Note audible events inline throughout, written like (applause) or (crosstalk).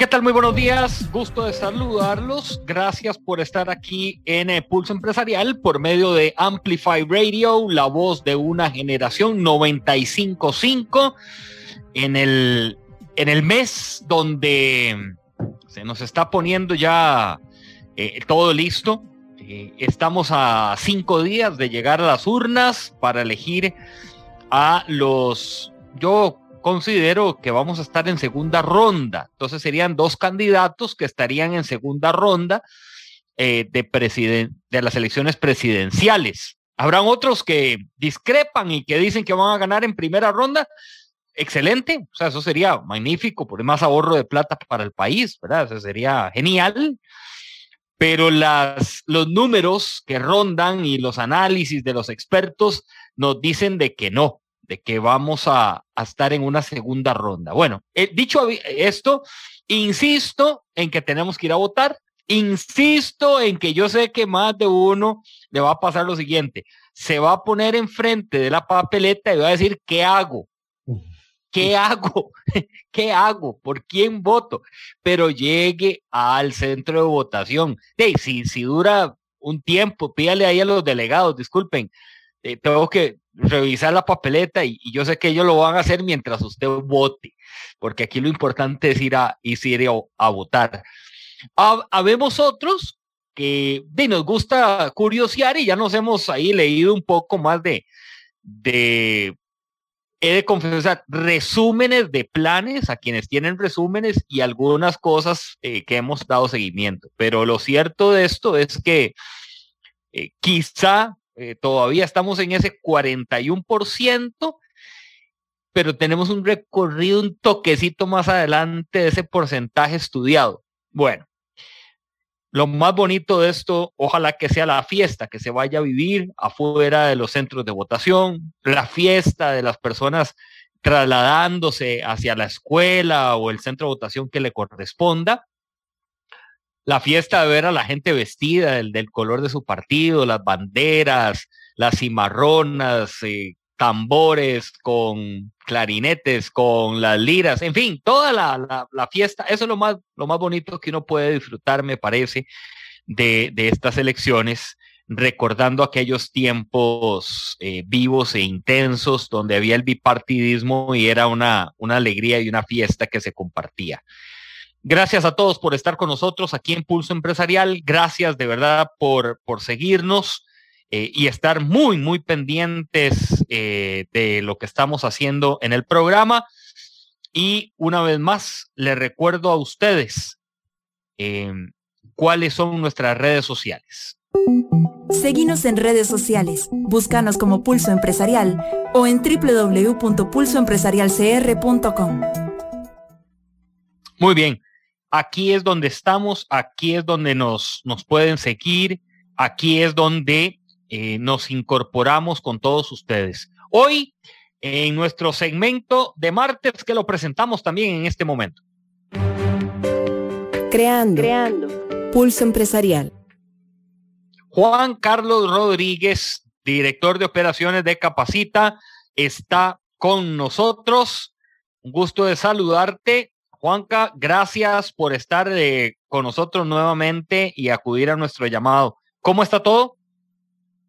¿Qué tal? Muy buenos días. Gusto de saludarlos. Gracias por estar aquí en el Pulso Empresarial por medio de Amplify Radio, la voz de una generación 955 en el, en el mes donde se nos está poniendo ya eh, todo listo. Eh, estamos a cinco días de llegar a las urnas para elegir a los, yo considero que vamos a estar en segunda ronda. Entonces serían dos candidatos que estarían en segunda ronda eh, de, las elecciones presidenciales. Habrán otros que discrepan y que dicen que van a ganar en primera ronda. Excelente, o sea, eso sería magnífico, por más ahorro de plata para el país, ¿verdad? Eso sería genial. Pero los números que rondan y los análisis de los expertos nos dicen de que no, de que vamos a, estar en una segunda ronda. Bueno, eh, dicho esto, insisto en que tenemos que ir a votar. Insisto en que yo sé que más de uno le va a pasar lo siguiente. Se va a poner enfrente de la papeleta y va a decir, ¿qué hago? ¿Qué hago? (laughs) ¿Qué hago? ¿Por quién voto? Pero llegue al centro de votación. Hey, si, si dura un tiempo, pídale ahí a los delegados, disculpen, eh, tengo que revisar la papeleta y, yo sé que ellos lo van a hacer mientras usted vote, porque aquí lo importante es ir a, ir a, votar. Habemos otros que nos gusta curiosear y ya nos hemos ahí leído un poco más de, de, he de confesar, resúmenes de planes a quienes tienen resúmenes y algunas cosas eh, que hemos dado seguimiento. Pero lo cierto de esto es que eh, quizá eh, todavía estamos en ese 41%, pero tenemos un recorrido un toquecito más adelante de ese porcentaje estudiado. Bueno, lo más bonito de esto, ojalá que sea la fiesta que se vaya a vivir afuera de los centros de votación, la fiesta de las personas trasladándose hacia la escuela o el centro de votación que le corresponda la fiesta de ver a la gente vestida del, del color de su partido, las banderas, las cimarronas, eh, tambores con clarinetes, con las liras, en fin, toda la, la, fiesta, eso es lo más, lo más bonito que uno puede disfrutar, me parece, de, de estas elecciones, recordando aquellos tiempos eh, vivos e intensos donde había el bipartidismo y era una, una alegría y una fiesta que se compartía. Gracias a todos por estar con nosotros aquí en Pulso Empresarial. Gracias de verdad por, por seguirnos eh, y estar muy, muy pendientes eh, de lo que estamos haciendo en el programa. Y una vez más, les recuerdo a ustedes em, cuáles son nuestras redes sociales. Seguimos en redes sociales. Búscanos como Pulso Empresarial o en www.pulsoempresarialcr.com. Muy bien. Aquí es donde estamos, aquí es donde nos, nos pueden seguir, aquí es donde eh, nos incorporamos con todos ustedes. Hoy, en nuestro segmento de martes, que lo presentamos también en este momento. Creando. Creando. Pulso empresarial. Juan Carlos Rodríguez, director de operaciones de Capacita, está con nosotros. Un gusto de saludarte. Juanca, gracias por estar eh, con nosotros nuevamente y acudir a nuestro llamado. ¿Cómo está todo?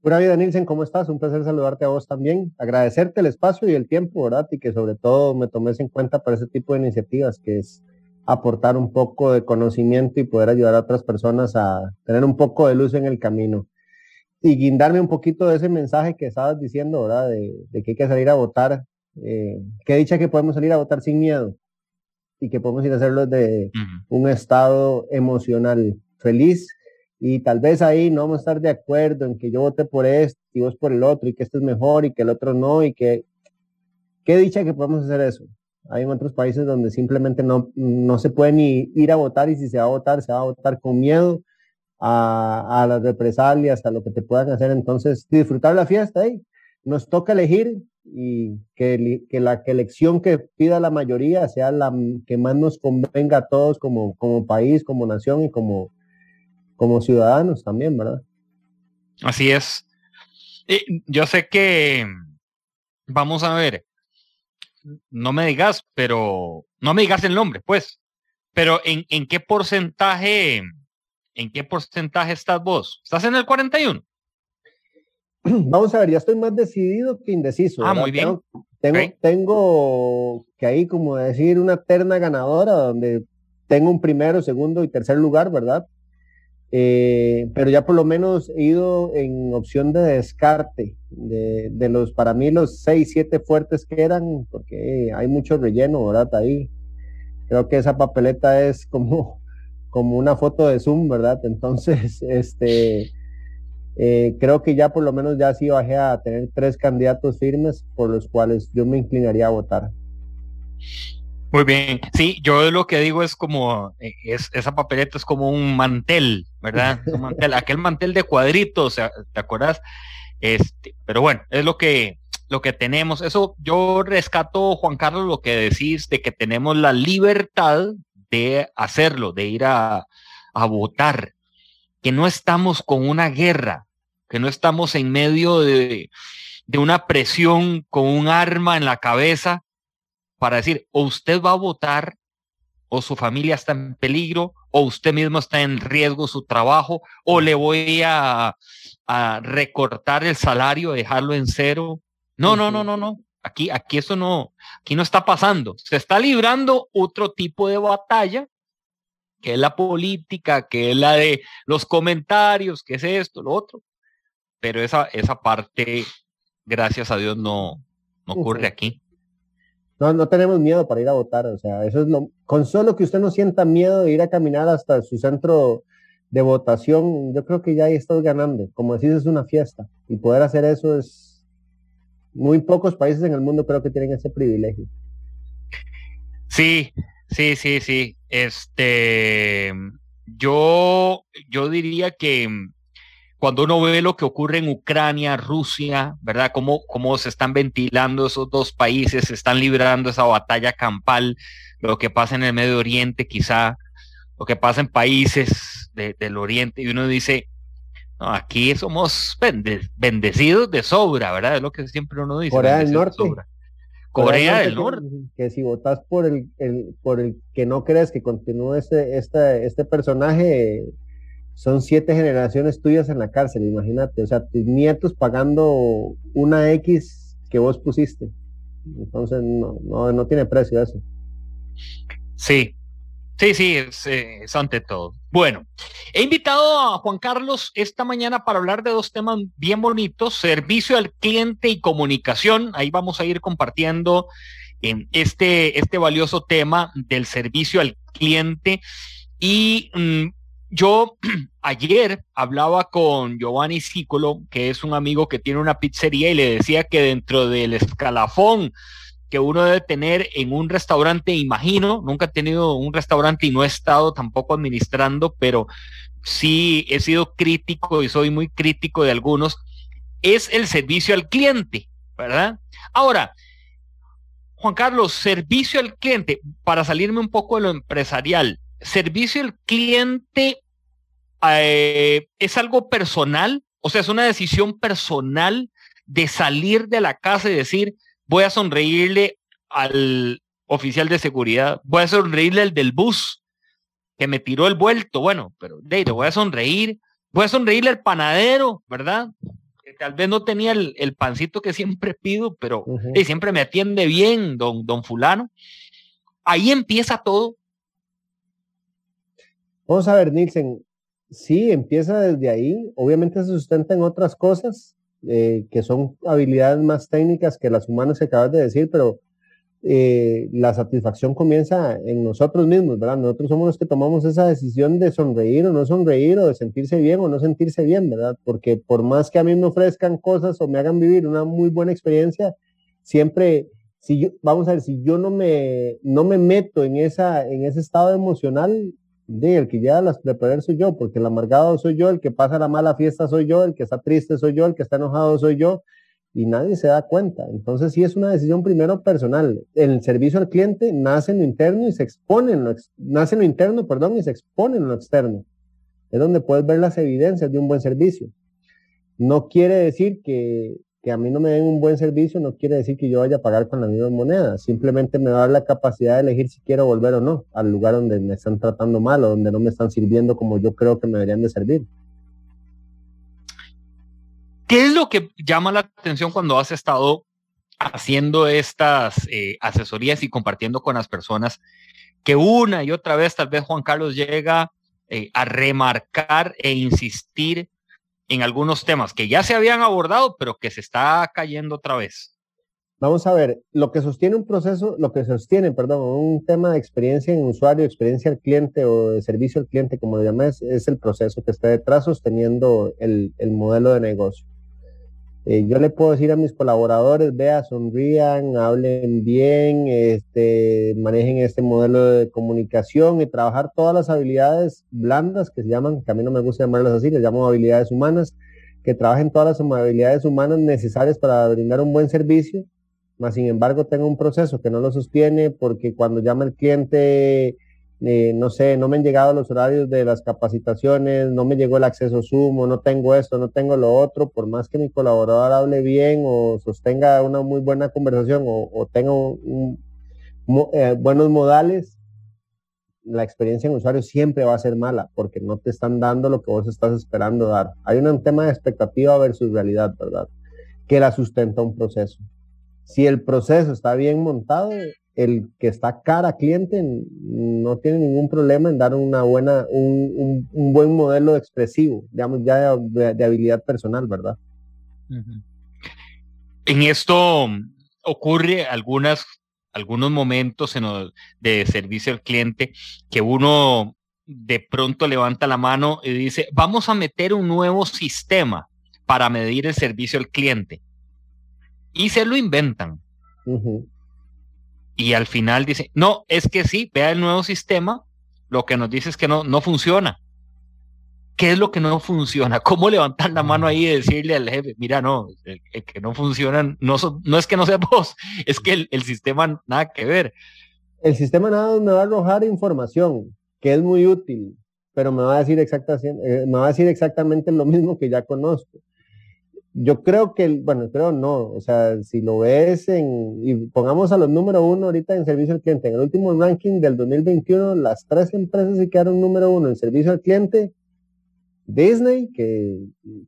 Pura vida, Nilsen, ¿cómo estás? Un placer saludarte a vos también. Agradecerte el espacio y el tiempo, ¿verdad? Y que sobre todo me tomes en cuenta para ese tipo de iniciativas, que es aportar un poco de conocimiento y poder ayudar a otras personas a tener un poco de luz en el camino. Y guindarme un poquito de ese mensaje que estabas diciendo, ¿verdad? De, que hay que salir a votar. Eh, qué dicha que podemos salir a votar sin miedo y que podemos ir a hacerlo de un estado emocional feliz y tal vez ahí no vamos a estar de acuerdo en que yo vote por este y vos por el otro y que este es mejor y que el otro no y que qué dicha que podemos hacer eso. Hay en otros países donde simplemente no, no se puede ni ir a votar y si se va a votar, se va a votar con miedo a, a las represalias, a lo que te puedan hacer. Entonces, disfrutar la fiesta, ¿eh? nos toca elegir y que, la elección que pida la mayoría sea la que más nos convenga a todos como, como país, como nación y como, como ciudadanos también, ¿verdad? Así es. yo sé que, vamos a ver, no me digas, pero no me digas el nombre, pues, pero ¿en, en qué porcentaje, en qué porcentaje estás vos? ¿Estás en el 41? (clears throat) Vamos a ver, ya estoy más decidido que indeciso. Ah, muy bien. Tengo, tengo, que ahí como decir una terna ganadora donde tengo un primero, segundo y tercer lugar, ¿verdad? Eh, pero ya por lo menos he ido en opción de descarte de, de, los, para mí, los seis, siete fuertes que eran, porque hay mucho relleno, ¿verdad? Ahí. Creo que esa papeleta es como, (laughs) como una foto de Zoom, ¿verdad? Entonces, (laughs) este, eh, creo que ya por lo menos ya sí bajé a tener tres candidatos firmes por los cuales yo me inclinaría a votar. Muy bien, sí, yo lo que digo es como, eh, es, esa papeleta es como un mantel, ¿verdad? Aquel mantel de cuadritos, ¿te acuerdas? Este, pero bueno, es lo que, lo que tenemos. Eso yo rescato, Juan Carlos, lo que decís de que tenemos la libertad de hacerlo, de ir a, a votar que no estamos con una guerra, que no estamos en medio de, una presión con un arma en la cabeza para decir, o usted va a votar, o su familia está en peligro, o usted mismo está en riesgo su trabajo, o le voy a, a recortar el salario, dejarlo en cero. No, no, no, no, no. Aquí, aquí eso no, aquí no está pasando. Se está librando otro tipo de batalla que es la política, que es la de los comentarios, que es esto, lo otro. Pero esa, esa parte, gracias a Dios, no, no ocurre aquí. No, no tenemos miedo para ir a votar, o sea, eso es lo, con solo que usted no sienta miedo de ir a caminar hasta su centro de votación, yo creo que ya ahí estás ganando. Como decís, es una fiesta y poder hacer eso es, muy pocos países en el mundo creo que tienen ese privilegio. Sí, Sí, sí, sí. Este, yo, yo diría que cuando uno ve lo que ocurre en Ucrania, Rusia, ¿verdad? Cómo, cómo se están ventilando esos dos países, se están librando esa batalla campal, lo que pasa en el Medio Oriente quizá, lo que pasa en países del Oriente, y uno dice, no, aquí somos bendecidos de sobra, ¿verdad? Es lo que siempre uno dice. Corea del Norte. Corea del Norte. Que, si votas por el, por el que no crees que continúe este, este, este personaje, son siete generaciones tuyas en la cárcel, imagínate. O sea, tus nietos pagando una X que vos pusiste. Entonces, no, no, no tiene precio eso. Sí, Sí, sí, eh, es, ante todo. Bueno, he invitado a Juan Carlos esta mañana para hablar de dos temas bien bonitos, servicio al cliente y comunicación. Ahí vamos a ir compartiendo en este, este valioso tema del servicio al cliente. Y mm, yo (clears throat) ayer hablaba con Giovanni Cicolo, que es un amigo que tiene una pizzería, y le decía que dentro del escalafón que uno debe tener en un restaurante, imagino, nunca he tenido un restaurante y no he estado tampoco administrando, pero sí he sido crítico y soy muy crítico de algunos, es el servicio al cliente, ¿verdad? Ahora, Juan Carlos, servicio al cliente, para salirme un poco de lo empresarial, servicio al cliente eh, es algo personal, o sea, es una decisión personal de salir de la casa y decir, voy a sonreírle al oficial de seguridad, voy a sonreírle al del bus que me tiró el vuelto, bueno, pero de voy a sonreír, voy a sonreírle al panadero, ¿verdad? Que tal vez no tenía el, pancito que siempre pido, pero siempre me atiende bien, don, don fulano. Ahí empieza todo. Vamos a ver, Nielsen, sí, empieza desde ahí, obviamente se sustenta en otras cosas, eh, que son habilidades más técnicas que las humanas que acabas de decir, pero eh, la satisfacción comienza en nosotros mismos, ¿verdad? Nosotros somos los que tomamos esa decisión de sonreír o no sonreír o de sentirse bien o no sentirse bien, ¿verdad? Porque por más que a mí me ofrezcan cosas o me hagan vivir una muy buena experiencia, siempre, si yo, vamos a ver, si yo no me, no me meto en, esa, en ese estado emocional, de el que lleva las preparar soy yo, porque el amargado soy yo, el que pasa la mala fiesta soy yo, el que está triste soy yo, el que está enojado soy yo. y nadie se da cuenta. Entonces sí es una decisión primero personal. El servicio al cliente nace en lo interno y se expone en lo, nace en lo interno, perdón, y se expone en lo externo. Es donde puedes ver las evidencias de un buen servicio. No quiere decir que, que a mí no me den un buen servicio, no quiere decir que yo vaya a pagar con la misma moneda. Simplemente me va a la capacidad de elegir si quiero volver o no al lugar donde me están tratando mal o donde no me están sirviendo como yo creo que me deberían de servir. ¿Qué es lo que llama la atención cuando has estado haciendo estas eh, asesorías y compartiendo con las personas que una y otra vez tal vez Juan Carlos llega eh, a remarcar e insistir en algunos temas que ya se habían abordado, pero que se está cayendo otra vez? Vamos a ver, lo que sostiene un proceso, lo que sostiene, perdón, un tema de experiencia en usuario, experiencia al cliente o de servicio al cliente, como lo llamas, es el proceso que está detrás sosteniendo el modelo de negocio. Eh, yo le puedo decir a mis colaboradores, vea, sonrían, hablen bien, este, manejen este modelo de comunicación y trabajar todas las habilidades blandas que se llaman, que a mí no me gusta llamarlas así, les llamo habilidades humanas, que trabajen todas las habilidades humanas necesarias para brindar un buen servicio, más sin embargo tenga un proceso que no lo sostiene porque cuando llama el cliente eh, no sé, no me han llegado los horarios de las capacitaciones, no me llegó el acceso sumo, no tengo esto, no tengo lo otro, por más que mi colaborador hable bien o sostenga una muy buena conversación o, tenga eh, buenos modales, la experiencia en usuario siempre va a ser mala porque no te están dando lo que vos estás esperando dar. Hay un tema de expectativa versus realidad, ¿verdad? Que la sustenta un proceso. Si el proceso está bien montado, el que está cara cliente no tiene ningún problema en dar una buena, un, buen modelo expresivo, digamos, ya de, habilidad personal, ¿verdad? En esto ocurre algunas, algunos momentos en de servicio al cliente que uno de pronto levanta la mano y dice, vamos a meter un nuevo sistema para medir el servicio al cliente. Y se lo inventan y al final dice, no, es que sí, vea el nuevo sistema, lo que nos dice es que no, no funciona. ¿Qué es lo que no funciona? (laughs) ¿Cómo levantar la mano ahí y decirle al jefe, mira, no, el, que no funciona, no, no es que no sea (laughs) vos, es que el, sistema nada que ver. El sistema nada me va a arrojar información, que es muy útil, pero me va a decir, exactamente, eh, me va a decir exactamente lo mismo que ya conozco yo creo que, bueno, creo no, o sea, si lo ves en, y pongamos a los número uno ahorita en servicio al cliente, en el último ranking del 2021, las tres empresas que quedaron número uno en servicio al cliente, Disney, que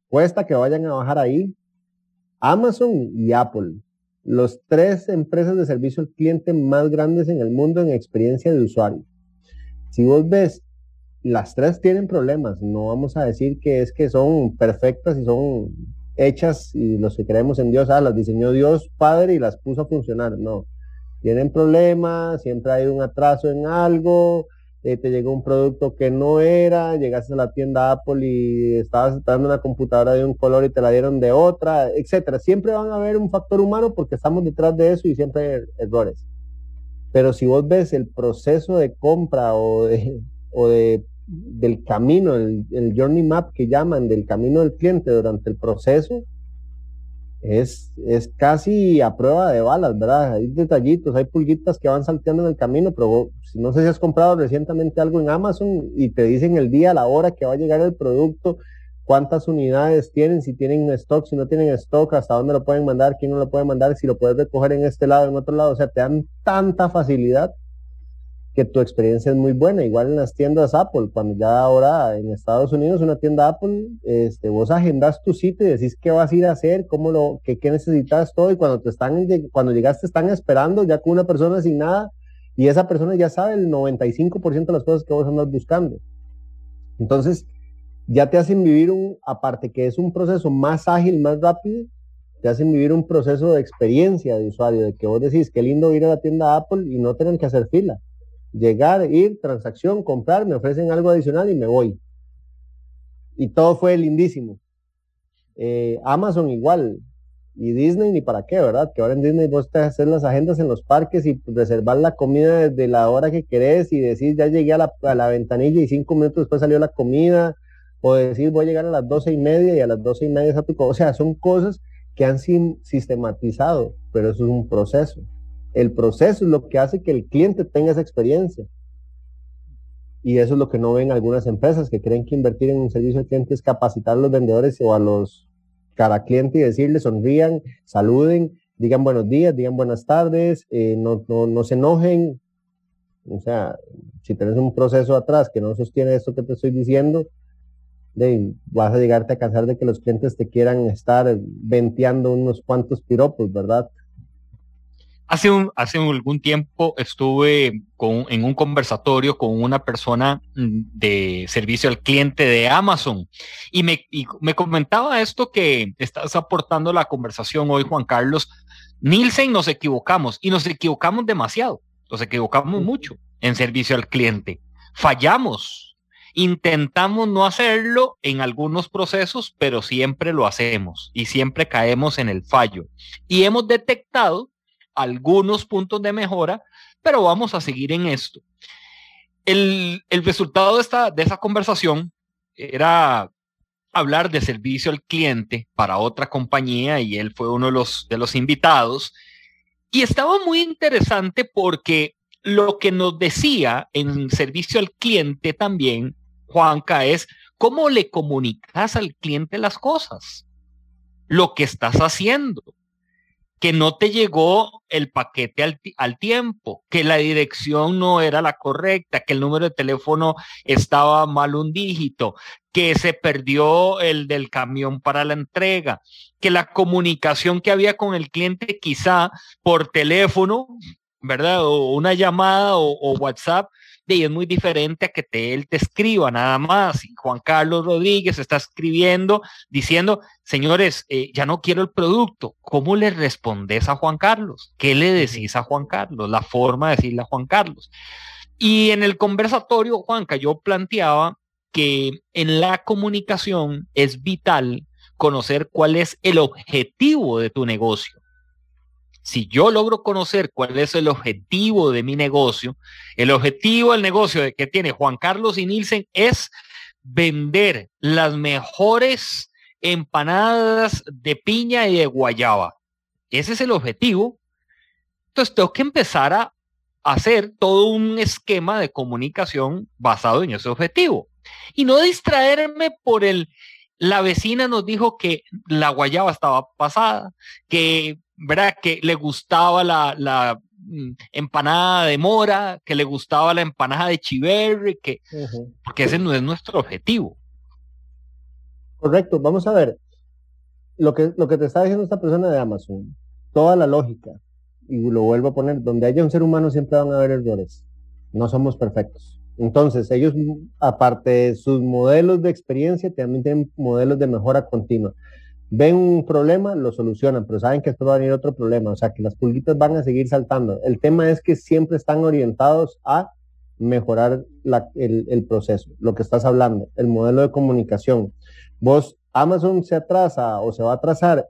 cuesta que vayan a bajar ahí, Amazon y Apple, los tres empresas de servicio al cliente más grandes en el mundo en experiencia de usuario. Si vos ves, las tres tienen problemas, no vamos a decir que es que son perfectas y son hechas y los que creemos en Dios, ah, las diseñó Dios Padre y las puso a funcionar. No, tienen problemas, siempre hay un atraso en algo, eh, te llegó un producto que no era, llegaste a la tienda Apple y estabas esperando una computadora de un color y te la dieron de otra, etcétera. Siempre van a haber un factor humano porque estamos detrás de eso y siempre hay errores. Pero si vos ves el proceso de compra o de, o de del camino, el, journey map que llaman del camino del cliente durante el proceso, es, es casi a prueba de balas, ¿verdad? Hay detallitos, hay pulguitas que van salteando en el camino, pero si no sé si has comprado recientemente algo en Amazon y te dicen el día, la hora que va a llegar el producto, cuántas unidades tienen, si tienen stock, si no tienen stock, hasta dónde lo pueden mandar, quién no lo puede mandar, si lo puedes recoger en este lado, en otro lado, o sea, te dan tanta facilidad que tu experiencia es muy buena. Igual en las tiendas Apple, cuando ya ahora en Estados Unidos una tienda Apple, este, vos agendas tu sitio y decís qué vas a ir a hacer, cómo lo, qué, qué necesitas todo y cuando te están, cuando llegaste están esperando ya con una persona asignada y esa persona ya sabe el 95% de las cosas que vos andas buscando. Entonces, ya te hacen vivir un, aparte que es un proceso más ágil, más rápido, te hacen vivir un proceso de experiencia de usuario, de que vos decís, qué lindo ir a la tienda Apple y no tener que hacer fila llegar, ir, transacción, comprar, me ofrecen algo adicional y me voy. Y todo fue lindísimo. Eh, Amazon igual. Y Disney ni para qué, ¿verdad? Que ahora en Disney vos te haces las agendas en los parques y reservar la comida desde la hora que querés y decir ya llegué a la, a la ventanilla y cinco minutos después salió la comida. O decir voy a llegar a las doce y media y a las doce y media está tu O sea, son cosas que han sistematizado, pero eso es un proceso. El proceso es lo que hace que el cliente tenga esa experiencia. Y eso es lo que no ven algunas empresas que creen que invertir en un servicio al cliente es capacitar a los vendedores o a los cara cliente y decirle sonrían, saluden, digan buenos días, digan buenas tardes, eh, no, no, no se enojen. O sea, si tienes un proceso atrás que no sostiene esto que te estoy diciendo, vas a llegarte a cansar de que los clientes te quieran estar venteando unos cuantos piropos, ¿verdad? Hace, un, hace algún tiempo estuve con, en un conversatorio con una persona mm, de servicio al cliente de Amazon y me, y me comentaba esto que estás aportando la conversación hoy, Juan Carlos. Nielsen nos equivocamos y nos equivocamos demasiado, nos equivocamos mucho en servicio al cliente. Fallamos, Intentamos no hacerlo en algunos procesos, pero siempre lo hacemos y siempre caemos en el fallo. Y hemos detectado algunos puntos de mejora, pero vamos a seguir en esto. El, resultado de, esta, de esa conversación era hablar de servicio al cliente para otra compañía y él fue uno de los, de los invitados. Y estaba muy interesante porque lo que nos decía en servicio al cliente también Juanca, es cómo le comunicas al cliente las cosas, lo que estás haciendo, que no te llegó el paquete al, tiempo, que la dirección no era la correcta, que el número de teléfono estaba mal un dígito, que se perdió el del camión para la entrega, que la comunicación que había con el cliente quizá por teléfono, ¿verdad? O una llamada o WhatsApp y es muy diferente a que te, él te escriba nada más. Y Juan Carlos Rodríguez está escribiendo diciendo, señores, eh, ya no quiero el producto. ¿Cómo le respondes a Juan Carlos? ¿Qué le decís a Juan Carlos? La forma de decirle a Juan Carlos. Y en el conversatorio, Juanca, yo planteaba que en la comunicación es vital conocer cuál es el objetivo de tu negocio si yo logro conocer cuál es el objetivo de mi negocio, el objetivo del negocio que tiene Juan Carlos y Nielsen es vender las mejores empanadas de piña y de guayaba. Ese es el objetivo. Entonces tengo que empezar a hacer todo un esquema de comunicación basado en ese objetivo y no distraerme por el la vecina nos dijo que la guayaba estaba pasada, que ¿verdad? Que le gustaba la, mm, empanada de mora, que le gustaba la empanada de chiverri, que, porque ese no es nuestro objetivo. Correcto, vamos a ver. Lo que, lo que te está diciendo esta persona de Amazon, toda la lógica, y lo vuelvo a poner, donde haya un ser humano siempre van a haber errores. No somos perfectos. Entonces, ellos, aparte de sus modelos de experiencia, también tienen modelos de mejora continua ven un problema, lo solucionan, pero saben que esto va a venir otro problema, o sea que las pulguitas van a seguir saltando. El tema es que siempre están orientados a mejorar el, proceso, lo que estás hablando, el modelo de comunicación. Vos, Amazon se atrasa o se va a atrasar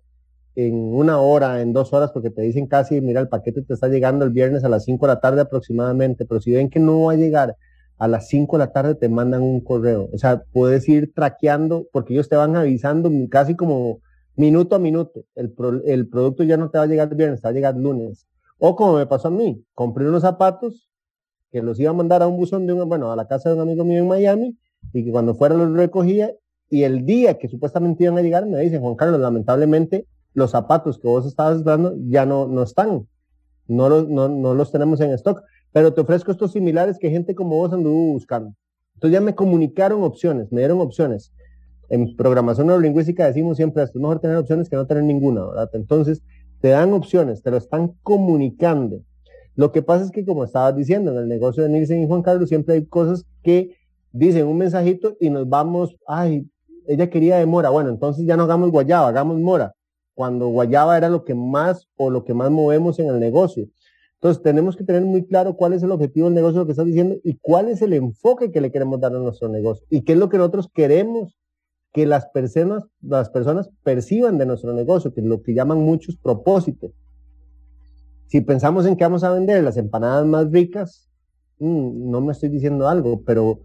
en una hora, en dos horas, porque te dicen casi, mira, el paquete te está llegando el viernes a las 5 de la tarde aproximadamente, pero si ven que no va a llegar a las 5 de la tarde, te mandan un correo. O sea, puedes ir traqueando, porque ellos te van avisando casi como minuto a minuto. El, el producto ya no te va a llegar el viernes, te va a llegar lunes. O como me pasó a mí, compré unos zapatos que los iba a mandar a un buzón de un, bueno, a la casa de un amigo mío en Miami y que cuando fuera los recogía y el día que supuestamente iban a llegar me dicen, Juan Carlos, lamentablemente los zapatos que vos estabas esperando ya no, no están, no los, no, no los tenemos en stock, pero te ofrezco estos similares que gente como vos anduvo buscando. Entonces ya me comunicaron opciones, me dieron opciones en programación neurolingüística decimos siempre es mejor tener opciones que no tener ninguna. Entonces, te dan opciones, te lo están comunicando. Lo que pasa es que, como estabas diciendo, en el negocio de Nielsen y Juan Carlos siempre hay cosas que dicen un mensajito y nos vamos, ay, ella quería de mora, bueno, entonces ya no hagamos guayaba, hagamos mora, cuando guayaba era lo que más o lo que más movemos en el negocio. Entonces tenemos que tener muy claro cuál es el objetivo del negocio, lo que estás diciendo, y cuál es el enfoque que le queremos dar a nuestro negocio, y qué es lo que nosotros queremos que las personas, las personas perciban de nuestro negocio, que es lo que llaman muchos propósitos. Si pensamos en que vamos a vender las empanadas más ricas, mm, no me estoy diciendo algo, pero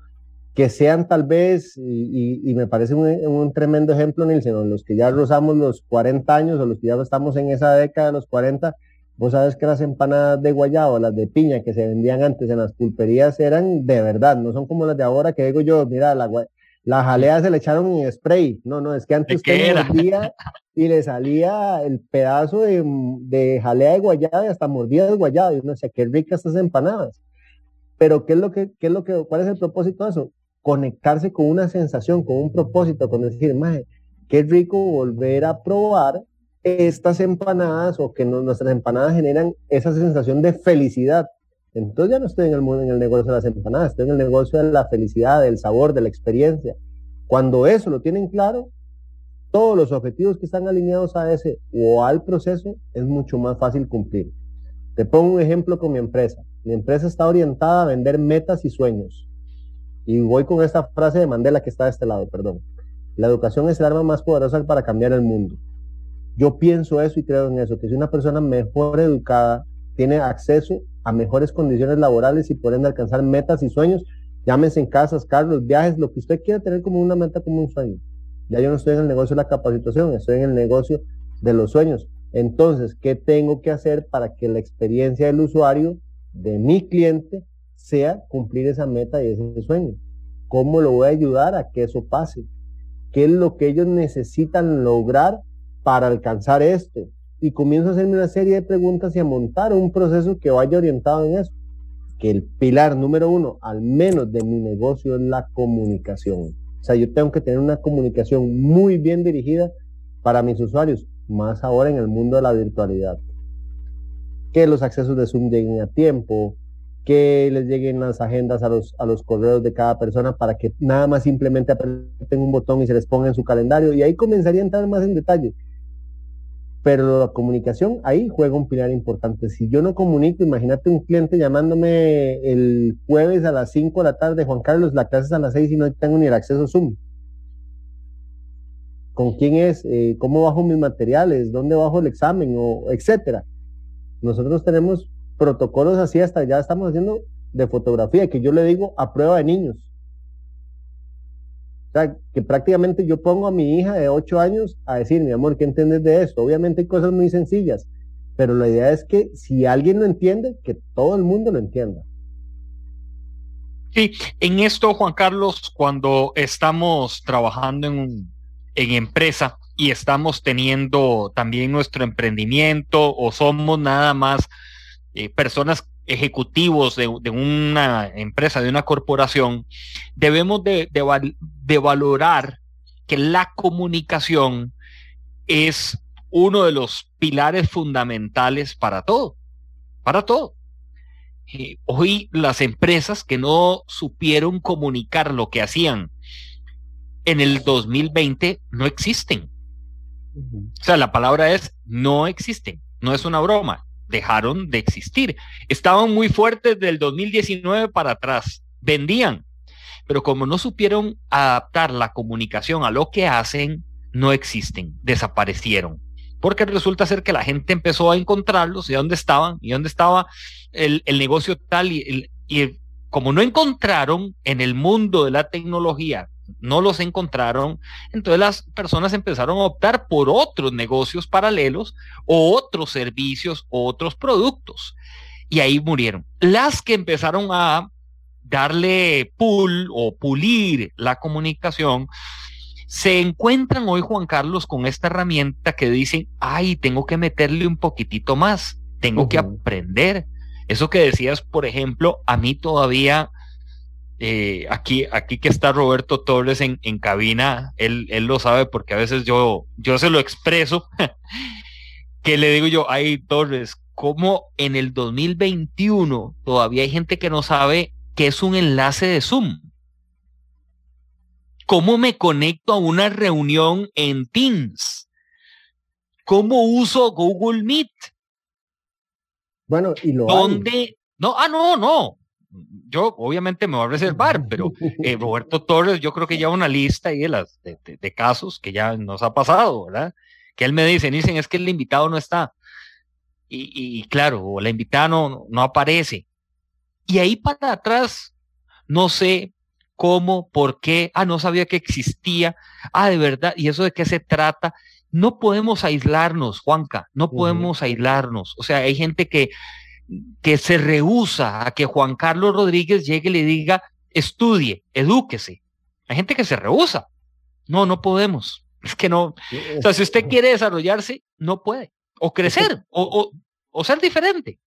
que sean tal vez, y, me parece un, tremendo ejemplo, Nilsen, los que ya rozamos los 40 años o los que ya estamos en esa década de los 40, vos sabes que las empanadas de guayabo, las de piña que se vendían antes en las pulperías eran de verdad, no son como las de ahora que digo yo, mira, la, la jalea se le echaron en spray, no, no, es que antes usted mordía y le salía el pedazo de, jalea de guayaba y hasta mordía de guayaba, y uno decía, qué ricas estas empanadas. Pero ¿qué es lo que, qué es lo que, cuál es el propósito de eso? conectarse con una sensación, con un propósito, con decir, maje, qué rico volver a probar estas empanadas o que nuestras empanadas generan esa sensación de felicidad. Entonces ya no estoy en el en el negocio de las empanadas, estoy en el negocio de la felicidad, del sabor, de la experiencia. Cuando eso lo tienen claro, todos los objetivos que están alineados a ese o al proceso es mucho más fácil cumplir. Te pongo un ejemplo con mi empresa. Mi empresa está orientada a vender metas y sueños. Y voy con esta frase de Mandela que está de este lado, perdón. La educación es el arma más poderosa para cambiar el mundo. Yo pienso eso y creo en eso, que si una persona mejor educada tiene acceso a mejores condiciones laborales y pueden alcanzar metas y sueños, llámense en casas, carros, viajes, lo que usted quiera tener como una meta, como un sueño. Ya yo no estoy en el negocio de la capacitación, estoy en el negocio de los sueños. Entonces, ¿qué tengo que hacer para que la experiencia del usuario, de mi cliente, sea cumplir esa meta y ese sueño. ¿Cómo lo voy a ayudar a que eso pase? ¿Qué es lo que ellos necesitan lograr para alcanzar esto? Y comienzo a hacerme una serie de preguntas y a montar un proceso que vaya orientado en eso. Que el pilar número uno, al menos de mi negocio, es la comunicación. O sea, yo tengo que tener una comunicación muy bien dirigida para mis usuarios, más ahora en el mundo de la virtualidad. Que los accesos de Zoom lleguen a tiempo, que les lleguen las agendas a los, a los correos de cada persona para que nada más simplemente aprieten un botón y se les ponga en su calendario y ahí comenzaría a entrar más en detalle. Pero la comunicación ahí juega un pilar importante. Si yo no comunico, imagínate un cliente llamándome el jueves a las 5 de la tarde, Juan Carlos, la clase es a las 6 y no tengo ni el acceso a Zoom. ¿Con quién es? Eh, ¿Cómo bajo mis materiales? ¿Dónde bajo el examen? O etcétera. Nosotros tenemos protocolos así hasta ya estamos haciendo de fotografía, que yo le digo a prueba de niños. Que prácticamente yo pongo a mi hija de 8 años a decir, mi amor, ¿qué entiendes de esto? Obviamente hay cosas muy sencillas, pero la idea es que si alguien lo entiende, que todo el mundo lo entienda. Sí, en esto, Juan Carlos, cuando estamos trabajando en, en empresa y estamos teniendo también nuestro emprendimiento o somos nada más eh, personas ejecutivos de, una empresa, de una corporación, debemos de, de, valorar que la comunicación es uno de los pilares fundamentales para todo, para todo. Eh, hoy las empresas que no supieron comunicar lo que hacían en el 2020 no existen. O sea, la palabra es no existen, no es una broma dejaron de existir. Estaban muy fuertes del 2019 para atrás, vendían, pero como no supieron adaptar la comunicación a lo que hacen, no existen, desaparecieron. Porque resulta ser que la gente empezó a encontrarlos y dónde estaban y dónde estaba el, negocio tal y como no encontraron en el mundo de la tecnología no los encontraron, entonces las personas empezaron a optar por otros negocios paralelos o otros servicios o otros productos. Y ahí murieron. Las que empezaron a darle pull o pulir la comunicación, se encuentran hoy, Juan Carlos, con esta herramienta que dicen, ay, tengo que meterle un poquitito más, tengo que aprender. Eso que decías, por ejemplo, a mí todavía eh, aquí, aquí que está Roberto Torres en, en cabina, él, él, lo sabe porque a veces yo, yo se lo expreso, (laughs) que le digo yo, ay Torres, ¿cómo en el 2021 todavía hay gente que no sabe qué es un enlace de Zoom? ¿Cómo me conecto a una reunión en Teams? ¿Cómo uso Google Meet? Bueno, y lo ¿Dónde? No, ah, no, no yo obviamente me voy a reservar, pero (laughs) eh, Roberto Torres, yo creo que lleva una lista ahí de, las, de, casos que ya nos ha pasado, ¿verdad? Que él me dice, dicen, es que el invitado no está. Y, claro, o la invitada no, no aparece. Y ahí para atrás, no sé ¿Cómo? ¿Por qué? Ah, no sabía que existía. Ah, de verdad. ¿Y eso de qué se trata? No podemos aislarnos, Juanca, no podemos aislarnos. O sea, hay gente que, que se rehúsa a que Juan Carlos Rodríguez llegue y le diga, estudie, edúquese. Hay gente que se rehúsa. No, no podemos. (laughs) Es que no. O sea, si usted quiere desarrollarse, no puede. O crecer, (laughs) o, o ser diferente.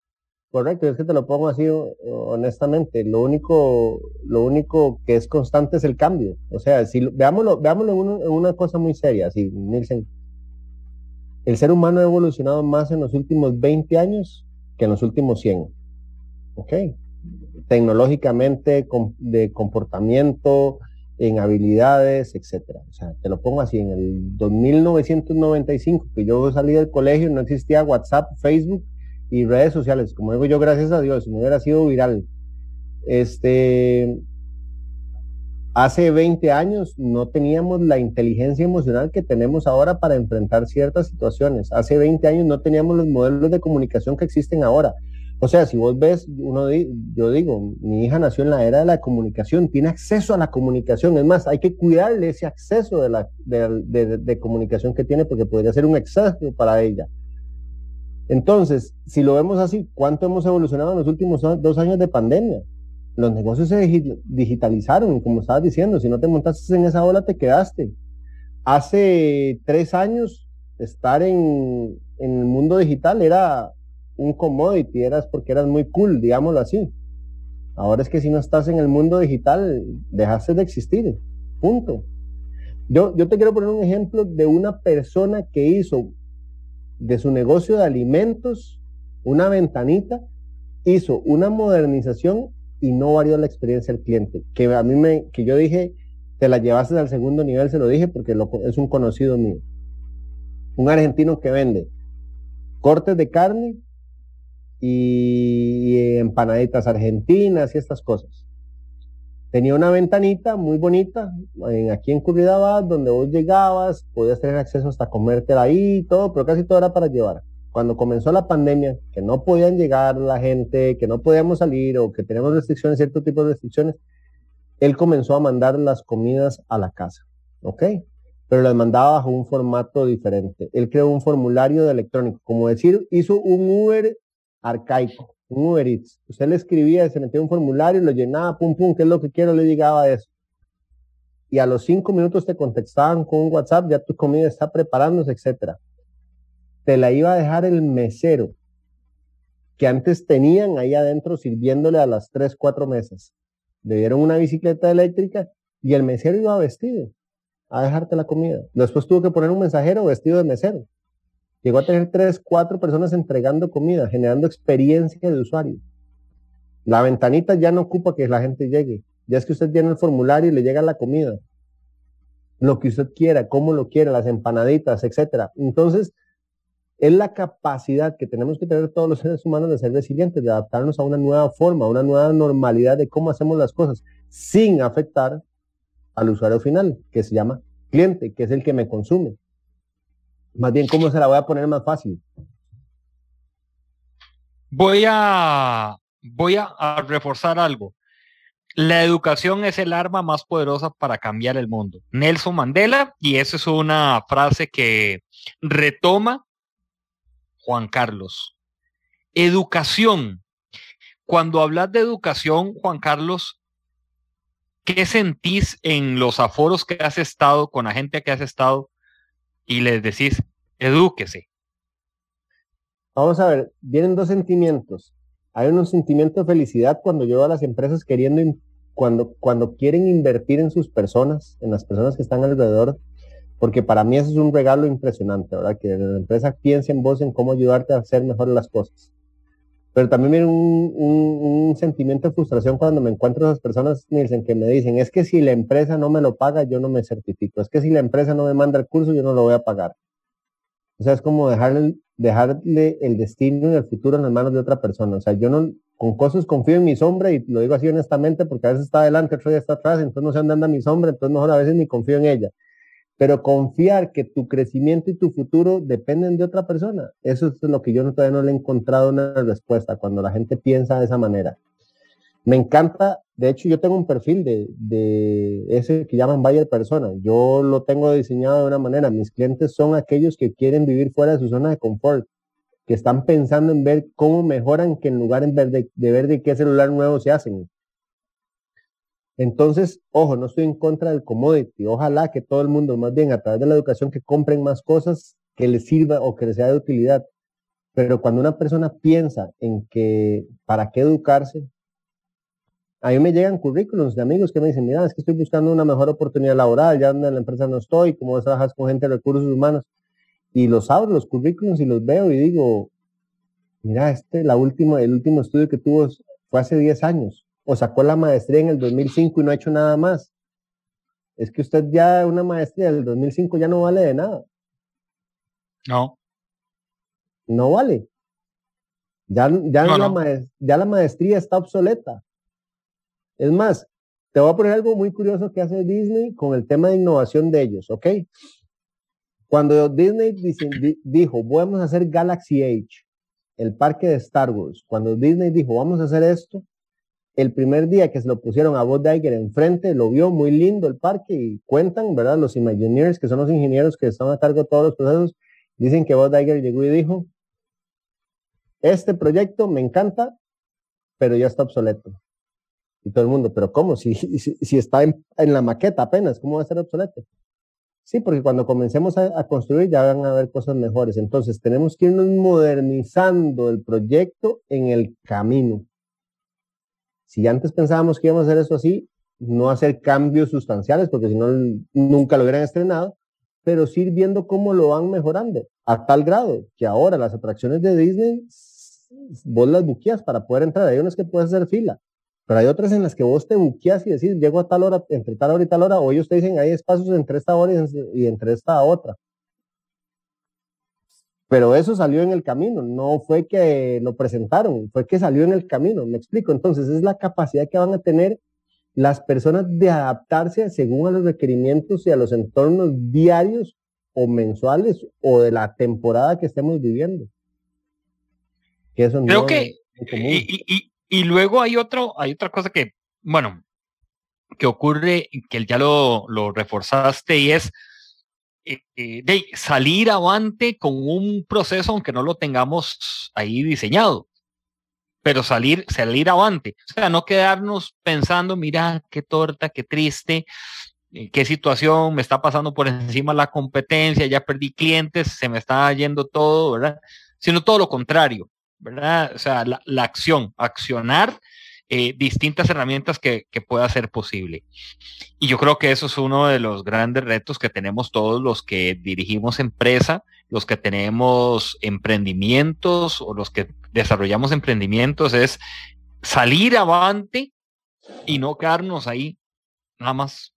Correcto, es que te lo pongo así honestamente. Lo único, lo único que es constante es el cambio. O sea, si veámoslo, veámoslo en, una cosa muy seria, así, Nielsen. El ser humano ha evolucionado más en los últimos 20 años que en los últimos 100. ¿Ok? Tecnológicamente, de comportamiento, en habilidades, etcétera. O sea, te lo pongo así, en el 1995, que yo salí del colegio, no existía WhatsApp, Facebook, y redes sociales, como digo yo, gracias a Dios, si no hubiera sido viral. Este, hace 20 años no teníamos la inteligencia emocional que tenemos ahora para enfrentar ciertas situaciones. Hace 20 años no teníamos los modelos de comunicación que existen ahora. O sea, si vos ves, uno yo digo, mi hija nació en la era de la comunicación, tiene acceso a la comunicación. Es más, hay que cuidarle ese acceso de, la, de comunicación que tiene porque podría ser un exceso para ella. Entonces, si lo vemos así, ¿cuánto hemos evolucionado en los últimos dos años de pandemia? Los negocios se digitalizaron como estabas diciendo, si no te montaste en esa ola, te quedaste. Hace tres años, estar en, el mundo digital era un commodity, eras porque eras muy cool, digámoslo así. Ahora es que si no estás en el mundo digital, dejaste de existir. Punto. Yo, yo te quiero poner un ejemplo de una persona que hizo de su negocio de alimentos, una ventanita, hizo una modernización y no varió la experiencia del cliente. Que a mí me, que yo dije, te la llevaste al segundo nivel, se lo dije porque es un conocido mío. Un argentino que vende cortes de carne y empanaditas argentinas y estas cosas tenía una ventanita muy bonita en, aquí en Curridabad, donde vos llegabas, podías tener acceso hasta comértela ahí y todo, pero casi todo era para llevar. Cuando comenzó la pandemia, que no podían llegar la gente, que no podíamos salir o que tenemos restricciones, cierto tipo de restricciones, él comenzó a mandar las comidas a la casa, ¿ok? Pero las mandaba bajo un formato diferente. Él creó un formulario de electrónico, como decir, hizo un Uber arcaico un Uber Eats. Usted le escribía, se metía un formulario, lo llenaba, pum, pum, qué es lo que quiero, le llegaba eso. Y a los cinco minutos te contestaban con un WhatsApp, ya tu comida está preparándose, etcétera. Te la iba a dejar el mesero que antes tenían ahí adentro sirviéndole a las tres, cuatro mesas. Le dieron una bicicleta eléctrica y el mesero iba vestido a dejarte la comida. Después tuvo que poner un mensajero vestido de mesero. Llegó a tener tres, cuatro personas entregando comida, generando experiencia de usuario. La ventanita ya no ocupa que la gente llegue. Ya es que usted tiene el formulario y le llega la comida. Lo que usted quiera, cómo lo quiera, las empanaditas, etcétera. Entonces, es la capacidad que tenemos que tener todos los seres humanos de ser resilientes, de adaptarnos a una nueva forma, a una nueva normalidad de cómo hacemos las cosas, sin afectar al usuario final, que se llama cliente, que es el que me consume. Más bien, ¿cómo se la voy a poner más fácil? Voy a, voy a, reforzar algo. La educación es el arma más poderosa para cambiar el mundo. Nelson Mandela, y esa es una frase que retoma Juan Carlos. Educación. Cuando hablas de educación, Juan Carlos, ¿qué sentís en los aforos que has estado, con la gente que has estado? y les decís, edúquese. Vamos a ver, vienen dos sentimientos. Hay un sentimiento de felicidad cuando yo a las empresas queriendo, cuando, cuando quieren invertir en sus personas, en las personas que están alrededor, porque para mí eso es un regalo impresionante, ¿verdad? Que la empresa piense en vos en cómo ayudarte a hacer mejor las cosas. Pero también viene un, un, sentimiento de frustración cuando me encuentro esas personas, Nielsen, que me dicen, es que si la empresa no me lo paga, yo no me certifico. Es que si la empresa no me manda el curso, yo no lo voy a pagar. O sea, es como dejarle, dejarle el destino y el futuro en las manos de otra persona. O sea, yo no, con cosas confío en mi sombra y lo digo así honestamente porque a veces está adelante, otro día está atrás, entonces no se anda a mi sombra, entonces mejor a veces ni confío en ella. Pero confiar que tu crecimiento y tu futuro dependen de otra persona, eso es lo que yo todavía no le he encontrado una respuesta cuando la gente piensa de esa manera. Me encanta De hecho, yo tengo un perfil de, de ese que llaman buyer persona. Yo lo tengo diseñado de una manera. Mis clientes son aquellos que quieren vivir fuera de su zona de confort, que están pensando en ver cómo mejoran que en lugar de, de ver de qué celular nuevo se hacen. Entonces, ojo, no estoy en contra del commodity. Ojalá que todo el mundo, más bien a través de la educación, que compren más cosas que les sirva o que les sea de utilidad. Pero cuando una persona piensa en que para qué educarse, a mí me llegan currículums de amigos que me dicen, mira, es que estoy buscando una mejor oportunidad laboral, ya en la empresa no estoy, cómo trabajas con gente de recursos humanos. Y los abro, los currículums, y los veo y digo, mira, este, la última, el último estudio que tuvo fue hace 10 años o sacó la maestría en el 2005 y no ha hecho nada más. Es que usted ya una maestría del 2005 ya no vale de nada. No. No vale. Ya, ya, la, ya la maestría está obsoleta. Es más, te voy a poner algo muy curioso que hace Disney con el tema de innovación de ellos, ¿ok? Cuando Disney dijo, vamos a hacer Galaxy Age, el parque de Star Wars, cuando Disney dijo, vamos a hacer esto, el primer día que se lo pusieron a Bob enfrente, lo vio muy lindo el parque y cuentan, ¿verdad? Los Imagineers, que son los ingenieros que están a cargo de todos los procesos, dicen que Bob llegó y dijo, este proyecto me encanta, pero ya está obsoleto. Y todo el mundo, pero ¿cómo? Si, si, está en, la maqueta apenas, ¿cómo va a ser obsoleto? Sí, porque cuando comencemos a, a, construir ya van a haber cosas mejores. Entonces tenemos que irnos modernizando el proyecto en el camino. Si antes pensábamos que íbamos a hacer eso así, no hacer cambios sustanciales, porque si no, nunca lo hubieran estrenado, pero sí ir viendo cómo lo van mejorando, a tal grado que ahora las atracciones de Disney, vos las buqueas para poder entrar. Hay unas que puedes hacer fila, pero hay otras en las que vos te buqueas y decís, llego a tal hora, entre tal hora y tal hora, o ellos te dicen, hay espacios entre esta hora y entre esta otra. Pero eso salió en el camino, no fue que lo presentaron, fue que salió en el camino, me explico. Entonces es la capacidad que van a tener las personas de adaptarse según a los requerimientos y a los entornos diarios o mensuales o de la temporada que estemos viviendo. Que eso Creo que y, luego hay otro, hay otra cosa que, bueno, que ocurre, que ya lo, lo reforzaste y es eh, eh, de salir avante con un proceso aunque no lo tengamos ahí diseñado pero salir salir avante. O sea no quedarnos pensando mira qué torta qué triste eh, qué situación me está pasando por encima la competencia ya perdí clientes se me está yendo todo verdad sino todo lo contrario verdad o sea la, la acción accionar eh, distintas herramientas que, pueda ser posible. Y yo creo que eso es uno de los grandes retos que tenemos todos los que dirigimos empresa, los que tenemos emprendimientos o los que desarrollamos emprendimientos, es salir avante y no quedarnos ahí nada más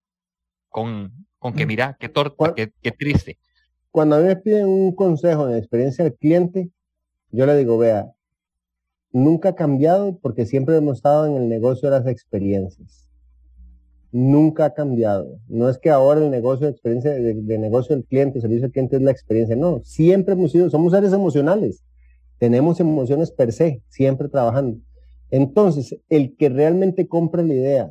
con, con que mm. mira, qué torta, qué, qué triste. Cuando a mí me piden un consejo en experiencia del cliente, yo le digo, vea, nunca ha cambiado porque siempre hemos estado en el negocio de las experiencias. Nunca ha cambiado. No es que ahora el negocio de experiencia, de, negocio del cliente, servicio al cliente es la experiencia. No, siempre hemos sido, somos seres emocionales. Tenemos emociones per se, siempre trabajando. Entonces, el que realmente compre la idea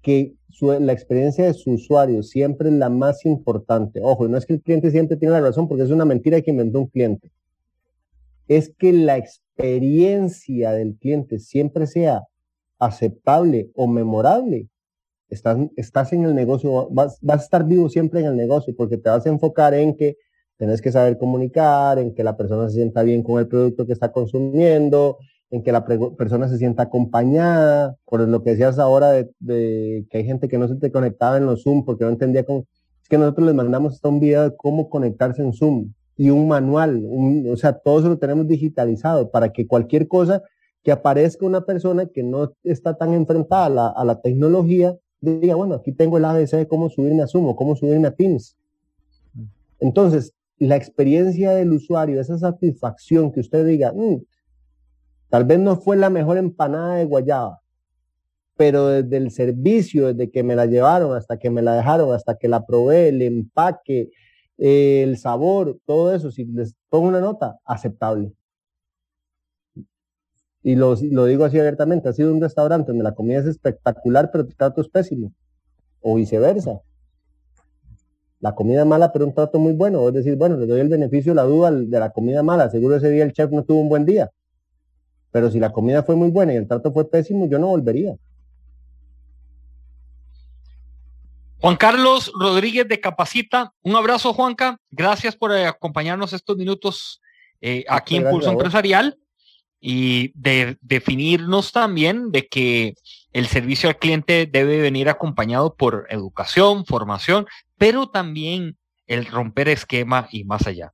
que la experiencia de su usuario siempre es la más importante. Ojo, no es que el cliente siempre tiene la razón porque es una mentira que inventó un cliente. Es que la experiencia del cliente siempre sea aceptable o memorable, estás, estás en el negocio, vas, a estar vivo siempre en el negocio porque te vas a enfocar en que tienes que saber comunicar, en que la persona se sienta bien con el producto que está consumiendo, en que la persona se sienta acompañada, por lo que decías ahora de, de, que hay gente que no se te conectaba en los Zoom porque no entendía cómo, es que nosotros les mandamos hasta un video de cómo conectarse en Zoom y un manual, o sea, todo eso lo tenemos digitalizado para que cualquier cosa que aparezca una persona que no está tan enfrentada a la, a la tecnología, diga, bueno, aquí tengo el ABC de cómo subirme a Zoom o cómo subirme a Teams. Entonces, la experiencia del usuario, esa satisfacción que usted diga, mm, tal vez no fue la mejor empanada de guayaba, pero desde el servicio, desde que me la llevaron hasta que me la dejaron, hasta que la probé, el empaque, el sabor, todo eso, si les pongo una nota, aceptable. y lo, digo así abiertamente, ha sido un restaurante donde la comida es espectacular, pero el trato es pésimo, o viceversa. La comida mala, pero un trato muy bueno. Es decir, bueno, le doy el beneficio la duda de la comida mala. Seguro ese día el chef no tuvo un buen día. Pero si la comida fue muy buena y el trato fue pésimo, yo no volvería. Juan Carlos Rodríguez de Capacita, un abrazo Juanca, gracias por eh, acompañarnos estos minutos eh, aquí en Pulso Empresarial y de definirnos también de que el servicio al cliente debe venir acompañado por educación, formación, pero también el romper esquema y más allá.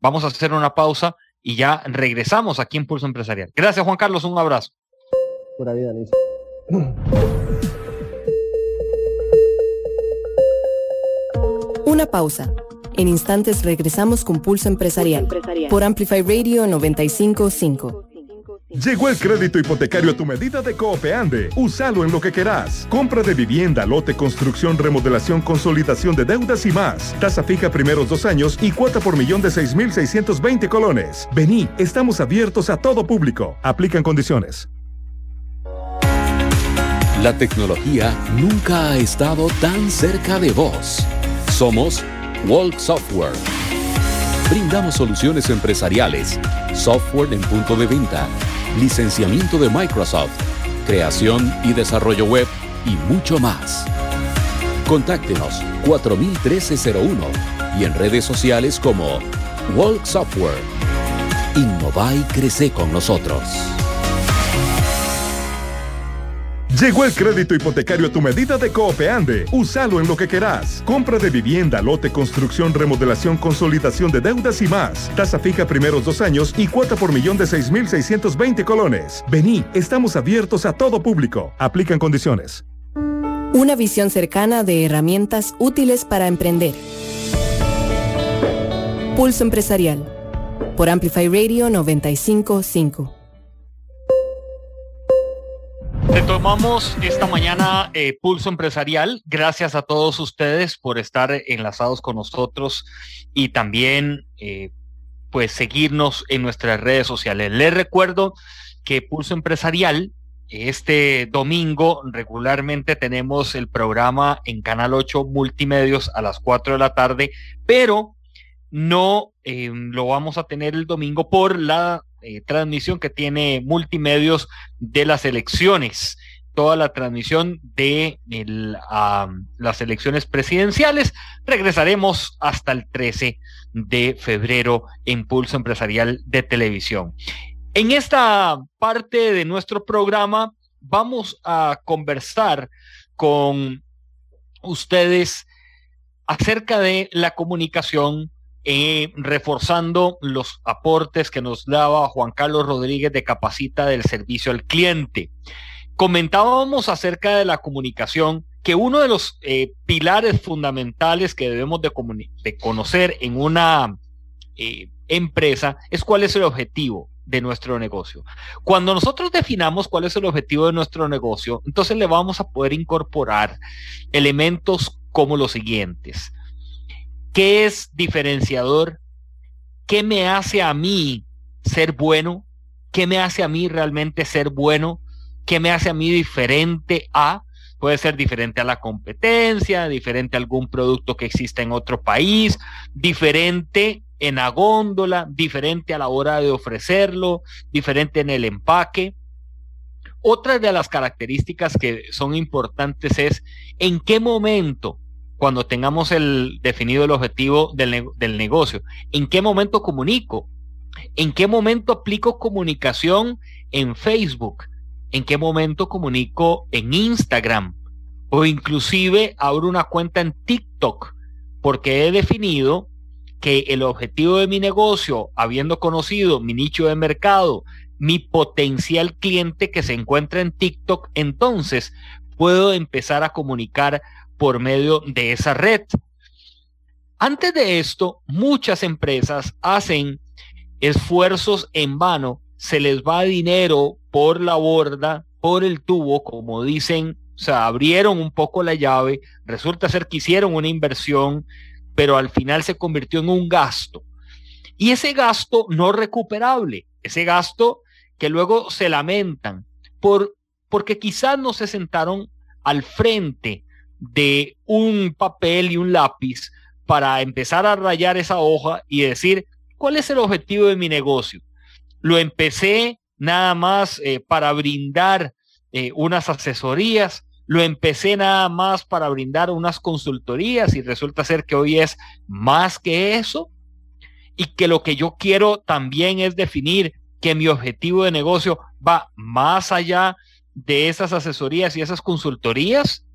Vamos a hacer una pausa y ya regresamos aquí en Pulso Empresarial. Gracias Juan Carlos, un abrazo. Pura vida, Una pausa. En instantes regresamos con Pulso Empresarial, por Amplify Radio 955. Llegó el crédito hipotecario a tu medida de Coopeande. Úsalo en lo que querás. Compra de vivienda, lote, construcción, remodelación, consolidación de deudas y más. Tasa fija primeros dos años y cuota por millón de 6.620 colones. Vení, estamos abiertos a todo público. Aplican condiciones. La tecnología nunca ha estado tan cerca de vos. Somos Walk Software. Brindamos soluciones empresariales, software en punto de venta licenciamiento de Microsoft, creación y desarrollo web y mucho más. Contáctenos 401301 y en redes sociales como Walk Software. Innova y crece con nosotros. Llegó el crédito hipotecario a tu medida de Coopeande. Úsalo en lo que querás. Compra de vivienda, lote, construcción, remodelación, consolidación de deudas y más. Tasa fija primeros dos años y cuota por millón de 6.620 colones. Vení, estamos abiertos a todo público. Aplican condiciones. Una visión cercana de herramientas útiles para emprender. Pulso Empresarial. Por Amplify Radio 955. Retomamos esta mañana eh, Pulso Empresarial. Gracias a todos ustedes por estar enlazados con nosotros y también eh, pues seguirnos en nuestras redes sociales. Les recuerdo que Pulso Empresarial este domingo regularmente tenemos el programa en Canal 8 Multimedios a las 4 de la tarde, pero no eh, lo vamos a tener el domingo por la eh, transmisión que tiene multimedios de las elecciones, toda la transmisión de las elecciones presidenciales. Regresaremos hasta el 13 de febrero en Pulso Empresarial de Televisión. En esta parte de nuestro programa vamos a conversar con ustedes acerca de la comunicación eh, reforzando los aportes que nos daba Juan Carlos Rodríguez de Capacita del Servicio al Cliente. Comentábamos acerca de la comunicación que uno de los eh, pilares fundamentales que debemos de, conocer en una eh, empresa es cuál es el objetivo de nuestro negocio. Cuando nosotros definamos cuál es el objetivo de nuestro negocio, entonces le vamos a poder incorporar elementos como los siguientes. ¿Qué es diferenciador? ¿Qué me hace a mí ser bueno? ¿Qué me hace a mí realmente ser bueno? ¿Qué me hace a mí diferente a? Puede ser diferente a la competencia, diferente a algún producto que exista en otro país, diferente en la góndola, diferente a la hora de ofrecerlo, diferente en el empaque. Otra de las características que son importantes es en qué momento cuando tengamos el definido el objetivo del, del negocio. ¿En qué momento comunico? ¿En qué momento aplico comunicación en Facebook? ¿En qué momento comunico en Instagram? O inclusive abro una cuenta en TikTok porque he definido que el objetivo de mi negocio, habiendo conocido mi nicho de mercado, mi potencial cliente que se encuentra en TikTok, entonces puedo empezar a comunicar por medio de esa red. Antes de esto, muchas empresas hacen esfuerzos en vano, se les va dinero por la borda, por el tubo, como dicen, o sea, abrieron un poco la llave, resulta ser que hicieron una inversión, pero al final se convirtió en un gasto. Y ese gasto no recuperable, ese gasto que luego se lamentan por, porque quizás no se sentaron al frente de un papel y un lápiz para empezar a rayar esa hoja y decir, ¿cuál es el objetivo de mi negocio? Lo empecé nada más eh, para brindar eh, unas asesorías, lo empecé nada más para brindar unas consultorías y resulta ser que hoy es más que eso y que lo que yo quiero también es definir que mi objetivo de negocio va más allá de esas asesorías y esas consultorías.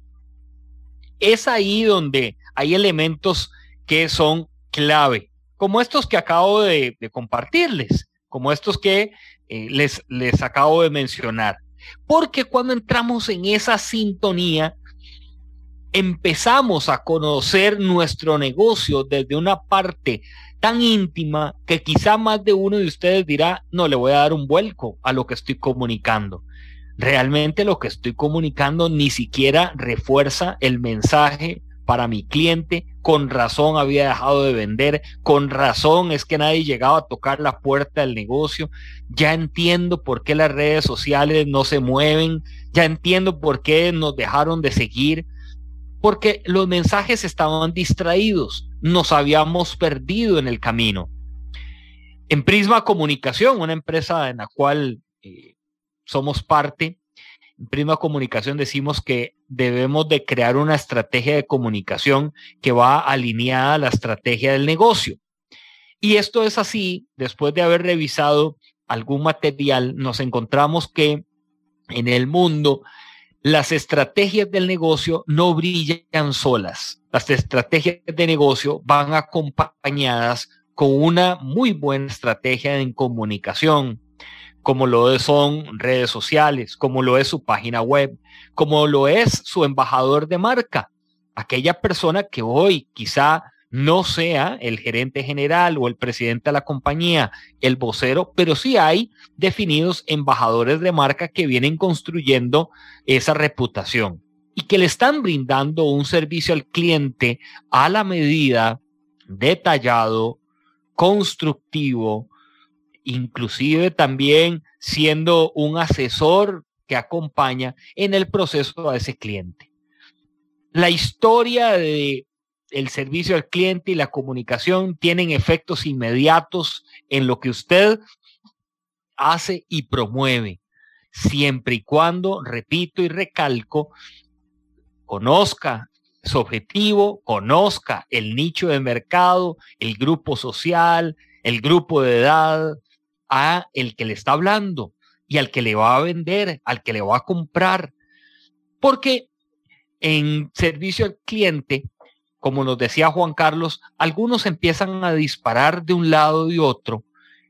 Es ahí donde hay elementos que son clave, como estos que acabo de, compartirles, como estos que eh, les, les acabo de mencionar. Porque cuando entramos en esa sintonía, empezamos a conocer nuestro negocio desde una parte tan íntima que quizá más de uno de ustedes dirá, no le voy a dar un vuelco a lo que estoy comunicando. Realmente lo que estoy comunicando ni siquiera refuerza el mensaje para mi cliente, con razón había dejado de vender, con razón es que nadie llegaba a tocar la puerta del negocio, ya entiendo por qué las redes sociales no se mueven, ya entiendo por qué nos dejaron de seguir, porque los mensajes estaban distraídos, nos habíamos perdido en el camino. En Prisma Comunicación, una empresa en la cual eh, somos parte, Prisma Comunicación decimos que debemos de crear una estrategia de comunicación que va alineada a la estrategia del negocio. Y esto es así, después de haber revisado algún material, nos encontramos que en el mundo las estrategias del negocio no brillan solas. Las estrategias de negocio van acompañadas con una muy buena estrategia en comunicación, como lo son redes sociales, como lo es su página web, como lo es su embajador de marca, aquella persona que hoy quizá no sea el gerente general o el presidente de la compañía, el vocero, pero sí hay definidos embajadores de marca que vienen construyendo esa reputación y que le están brindando un servicio al cliente a la medida, detallado, constructivo, inclusive también siendo un asesor que acompaña en el proceso a ese cliente. La historia de el servicio al cliente y la comunicación tienen efectos inmediatos en lo que usted hace y promueve, siempre y cuando, repito y recalco, conozca su objetivo, conozca el nicho de mercado, el grupo social, el grupo de edad, a el que le está hablando y al que le va a vender, al que le va a comprar. Porque en servicio al cliente como nos decía Juan Carlos, algunos empiezan a disparar de un lado y otro,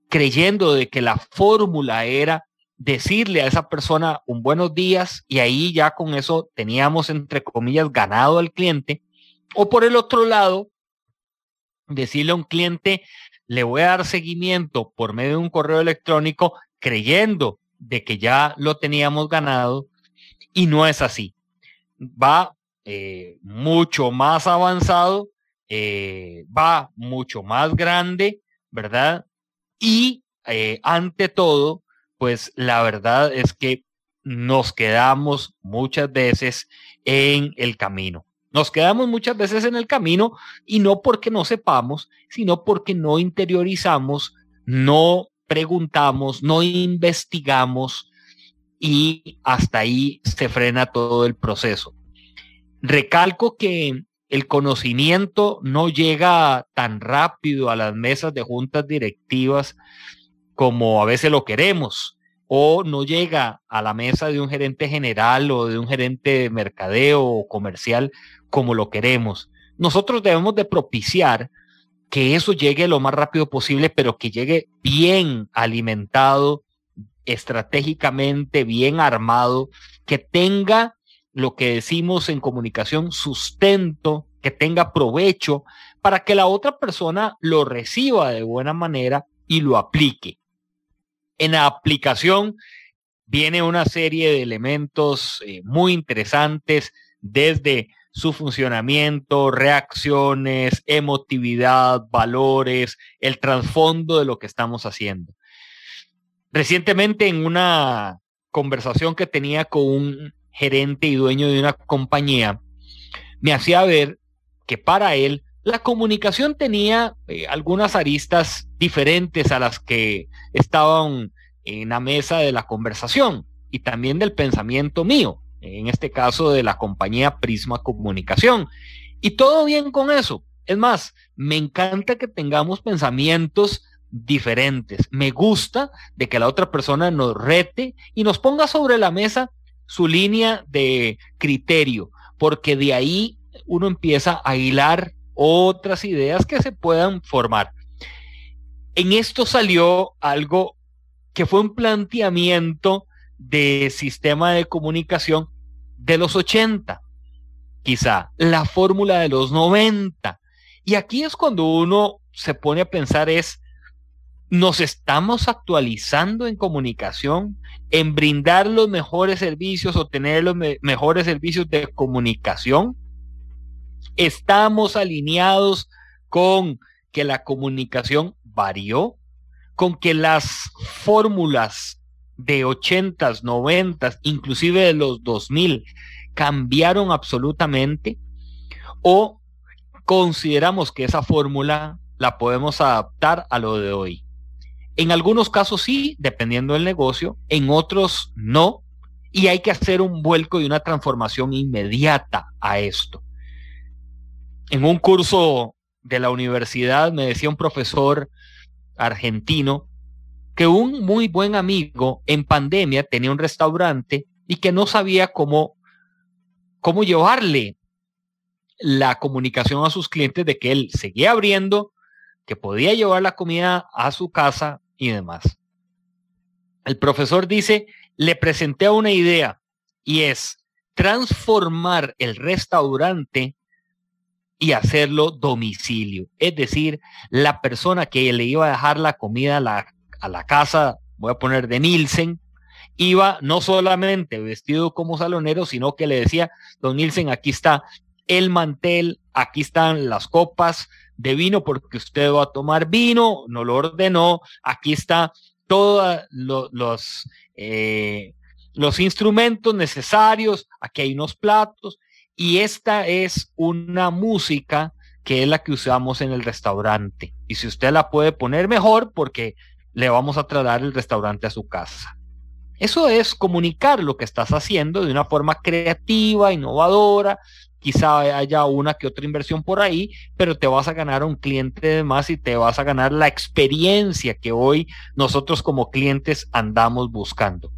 creyendo de que la fórmula era decirle a esa persona un buenos días y ahí ya con eso teníamos, entre comillas, ganado al cliente. O por el otro lado, decirle a un cliente, le voy a dar seguimiento por medio de un correo electrónico creyendo de que ya lo teníamos ganado y no es así. Va eh, mucho más avanzado, eh, va mucho más grande, ¿verdad? Y eh, ante todo, pues la verdad es que nos quedamos muchas veces en el camino. Nos quedamos muchas veces en el camino y no porque no sepamos, sino porque no interiorizamos, no preguntamos, no investigamos y hasta ahí se frena todo el proceso. Recalco que el conocimiento no llega tan rápido a las mesas de juntas directivas como a veces lo queremos, o no llega a la mesa de un gerente general o de un gerente de mercadeo o comercial como lo queremos. Nosotros debemos de propiciar que eso llegue lo más rápido posible, pero que llegue bien alimentado, estratégicamente bien armado, que tenga lo que decimos en comunicación, sustento, que tenga provecho para que la otra persona lo reciba de buena manera y lo aplique. En la aplicación viene una serie de elementos eh, muy interesantes desde su funcionamiento, reacciones, emotividad, valores, el trasfondo de lo que estamos haciendo. Recientemente en una conversación que tenía con un gerente y dueño de una compañía, me hacía ver que para él la comunicación tenía eh, algunas aristas diferentes a las que estaban en la mesa de la conversación y también del pensamiento mío, en este caso de la compañía Prisma Comunicación. Y todo bien con eso. Es más, me encanta que tengamos pensamientos diferentes. Me gusta de que la otra persona nos rete y nos ponga sobre la mesa su línea de criterio, porque de ahí uno empieza a hilar otras ideas que se puedan formar. En esto salió algo que fue un planteamiento de sistema de comunicación de los 80, quizá la fórmula de los 90. Y aquí es cuando uno se pone a pensar es, nos estamos actualizando en comunicación, en brindar los mejores servicios o tener los mejores servicios de comunicación. Estamos alineados con que la comunicación varió, con que las fórmulas de 80s, 90s, inclusive de los 2000, cambiaron absolutamente o consideramos que esa fórmula la podemos adaptar a lo de hoy. En algunos casos sí, dependiendo del negocio, en otros no, y hay que hacer un vuelco y una transformación inmediata a esto. En un curso de la universidad me decía un profesor argentino que un muy buen amigo en pandemia tenía un restaurante y que no sabía cómo, cómo llevarle la comunicación a sus clientes de que él seguía abriendo, que podía llevar la comida a su casa y demás. El profesor dice, le presenté una idea y es transformar el restaurante y hacerlo domicilio. Es decir, la persona que le iba a dejar la comida a la, a la casa, voy a poner de Nielsen, iba no solamente vestido como salonero, sino que le decía, don Nielsen, aquí está el mantel, aquí están las copas, de vino porque usted va a tomar vino, no lo ordenó, aquí está todos los, eh, los instrumentos necesarios, aquí hay unos platos y esta es una música que es la que usamos en el restaurante. Y si usted la puede poner mejor porque le vamos a trasladar el restaurante a su casa. Eso es comunicar lo que estás haciendo de una forma creativa, innovadora, quizá haya una que otra inversión por ahí, pero te vas a ganar un cliente de más y te vas a ganar la experiencia que hoy nosotros como clientes andamos buscando.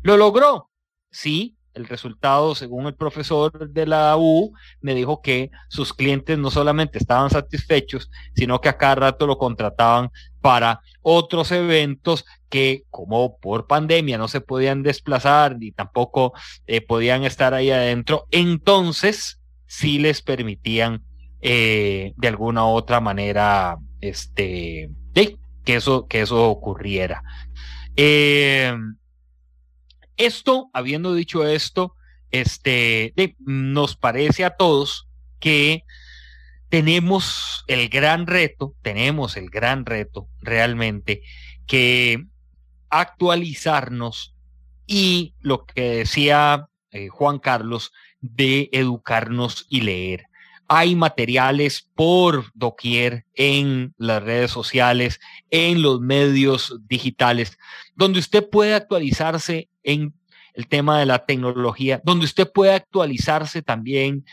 ¿Lo logró? Sí, el resultado, según el profesor de la U, me dijo que sus clientes no solamente estaban satisfechos, sino que a cada rato lo contrataban para otros eventos que como por pandemia no se podían desplazar ni tampoco eh, podían estar ahí adentro, entonces si les permitían eh, de alguna otra manera este, que, eso, que eso ocurriera. Eh, esto, habiendo dicho esto, este, nos parece a todos que tenemos el gran reto, tenemos el gran reto realmente que actualizarnos y lo que decía eh, Juan Carlos, de educarnos y leer. Hay materiales por doquier en las redes sociales, en los medios digitales, donde usted puede actualizarse en el tema de la tecnología, donde usted puede actualizarse también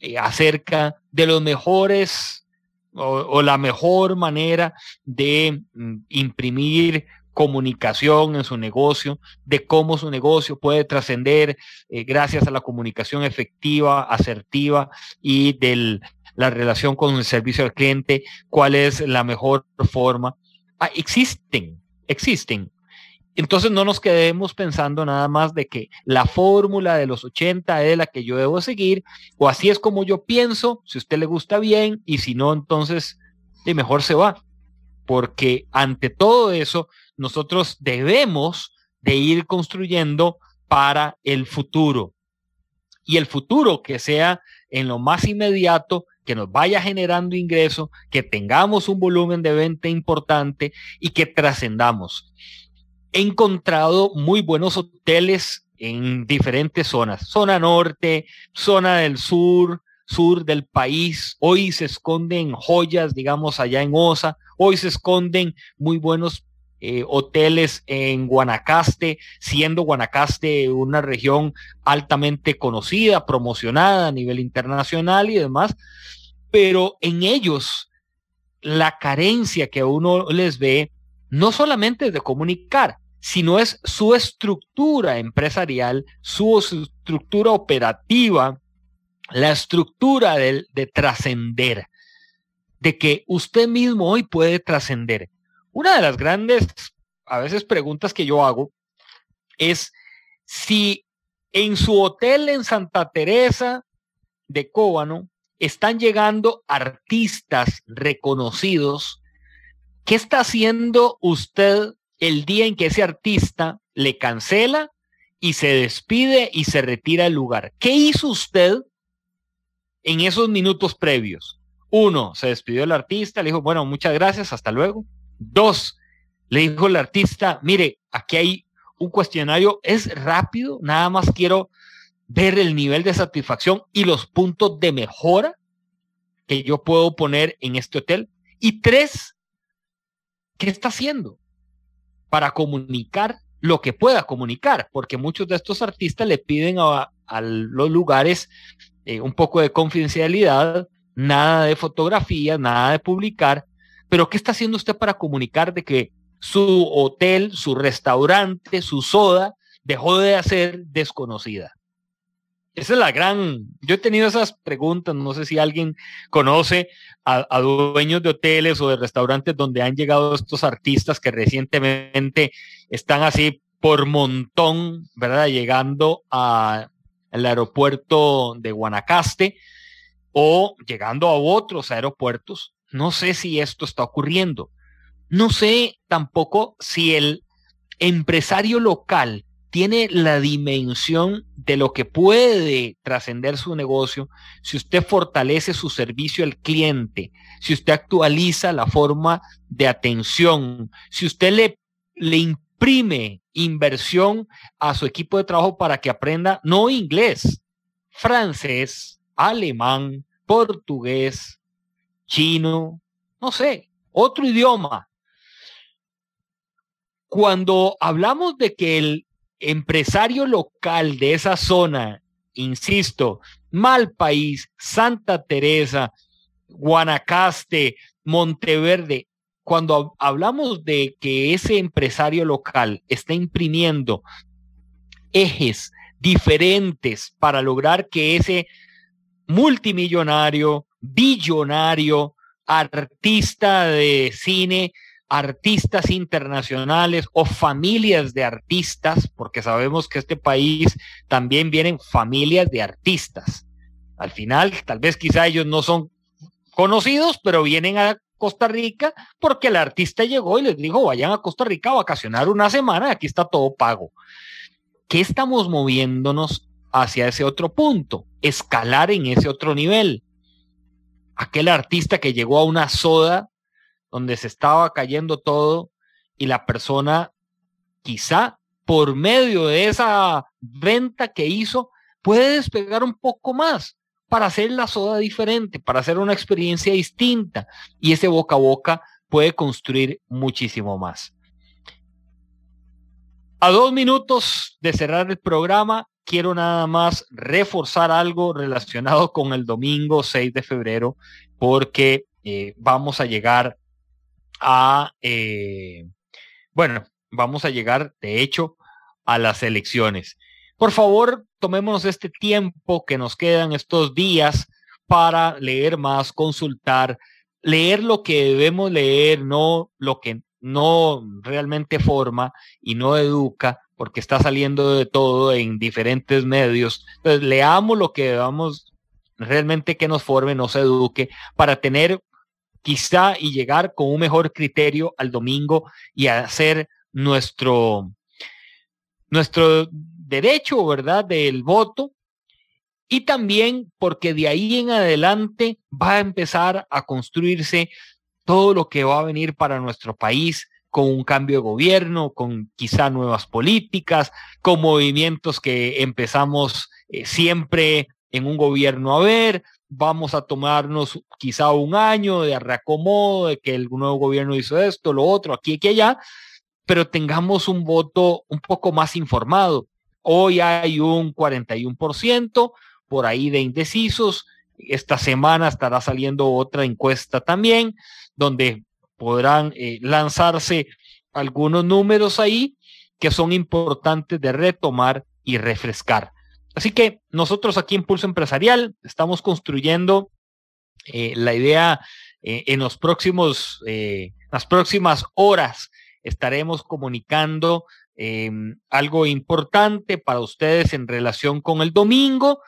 eh, acerca de los mejores o, la mejor manera de mm, imprimir comunicación en su negocio, de cómo su negocio puede trascender eh, gracias a la comunicación efectiva, asertiva y de la relación con el servicio al cliente, cuál es la mejor forma. Ah, existen, existen. Entonces no nos quedemos pensando nada más de que la fórmula de los 80 es la que yo debo seguir, o así es como yo pienso, si a usted le gusta bien, y si no, entonces de mejor se va. Porque ante todo eso, nosotros debemos de ir construyendo para el futuro. Y el futuro que sea en lo más inmediato, que nos vaya generando ingreso, que tengamos un volumen de venta importante y que trascendamos. He encontrado muy buenos hoteles en diferentes zonas, zona norte, zona del sur, sur del país. Hoy se esconden joyas, digamos, allá en Osa. Hoy se esconden muy buenos eh, hoteles en Guanacaste, siendo Guanacaste una región altamente conocida, promocionada a nivel internacional y demás. Pero en ellos, la carencia que uno les ve, no solamente es de comunicar, sino es su estructura empresarial, su estructura operativa, la estructura de, de trascender, de que usted mismo hoy puede trascender. Una de las grandes, a veces, preguntas que yo hago es si en su hotel en Santa Teresa de Cóbano están llegando artistas reconocidos, ¿qué está haciendo usted el día en que ese artista le cancela y se despide y se retira del lugar? ¿Qué hizo usted en esos minutos previos. Uno, se despidió el artista, le dijo, bueno, muchas gracias, hasta luego. Dos, le dijo el artista, mire, aquí hay un cuestionario, es rápido, nada más quiero ver el nivel de satisfacción y los puntos de mejora que yo puedo poner en este hotel. Y tres, ¿qué está haciendo para comunicar lo que pueda comunicar? Porque muchos de estos artistas le piden a, los lugares eh, un poco de confidencialidad, nada de fotografía, nada de publicar, pero ¿qué está haciendo usted para comunicar de que su hotel, su restaurante, su soda dejó de ser desconocida? Esa es la gran, yo he tenido esas preguntas, no sé si alguien conoce a, dueños de hoteles o de restaurantes donde han llegado estos artistas que recientemente están así por montón, ¿verdad? Llegando a el aeropuerto de Guanacaste o llegando a otros aeropuertos. No sé si esto está ocurriendo. No sé tampoco si el empresario local tiene la dimensión de lo que puede trascender su negocio si usted fortalece su servicio al cliente, si usted actualiza la forma de atención, si usted le, le imprime inversión a su equipo de trabajo para que aprenda no inglés, francés, alemán, portugués, chino, no sé, otro idioma. Cuando hablamos de que el empresario local de esa zona, insisto, Malpaís, Santa Teresa, Guanacaste, Monteverde, cuando hablamos de que ese empresario local está imprimiendo ejes diferentes para lograr que ese multimillonario, billonario, artista de cine, artistas internacionales o familias de artistas, porque sabemos que este país también vienen familias de artistas. Al final, tal vez quizá ellos no son conocidos, pero vienen a Costa Rica porque el artista llegó y les dijo, vayan a Costa Rica a vacacionar una semana, aquí está todo pago. ¿Qué estamos moviéndonos hacia ese otro punto? Escalar en ese otro nivel. Aquel artista que llegó a una soda donde se estaba cayendo todo y la persona quizá por medio de esa venta que hizo puede despegar un poco más para hacer la soda diferente, para hacer una experiencia distinta. Y ese boca a boca puede construir muchísimo más. A dos minutos de cerrar el programa, quiero nada más reforzar algo relacionado con el domingo 6 de febrero, porque eh, vamos a llegar a, eh, bueno, vamos a llegar, de hecho, a las elecciones. Por favor, tomémonos este tiempo que nos quedan estos días para leer más, consultar, leer lo que debemos leer, no lo que no realmente forma y no educa, porque está saliendo de todo en diferentes medios. Entonces, leamos lo que debamos realmente que nos forme, nos eduque, para tener quizá y llegar con un mejor criterio al domingo y hacer nuestro, nuestro derecho, ¿verdad?, del voto. Y también porque de ahí en adelante va a empezar a construirse todo lo que va a venir para nuestro país con un cambio de gobierno, con quizá nuevas políticas, con movimientos que empezamos eh, siempre en un gobierno a ver, vamos a tomarnos quizá un año de reacomodo, de que el nuevo gobierno hizo esto, lo otro, aquí, aquí, allá, pero tengamos un voto un poco más informado. Hoy hay un 41% por ahí de indecisos. Esta semana estará saliendo otra encuesta también, donde podrán eh, lanzarse algunos números ahí que son importantes de retomar y refrescar. Así que nosotros aquí en Pulso Empresarial estamos construyendo eh, la idea eh, en los próximos, las próximas horas estaremos comunicando em, algo importante para ustedes en relación con el domingo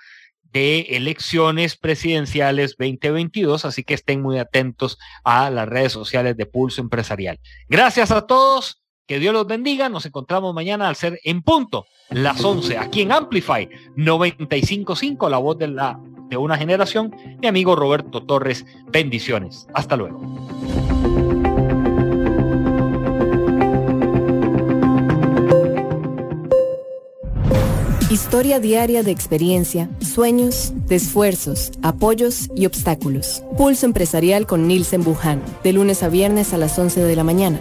de elecciones presidenciales 2022, así que estén muy atentos a las redes sociales de Pulso Empresarial. Gracias a todos, que Dios los bendiga, nos encontramos mañana al ser en punto, las 11, aquí en Amplify 955, la voz de, la, de una generación, mi amigo Roberto Torres, bendiciones, hasta luego. Historia diaria de experiencia, sueños, de esfuerzos, apoyos y obstáculos. Pulso empresarial con Nielsen Buján, de lunes a viernes a las 11 de la mañana,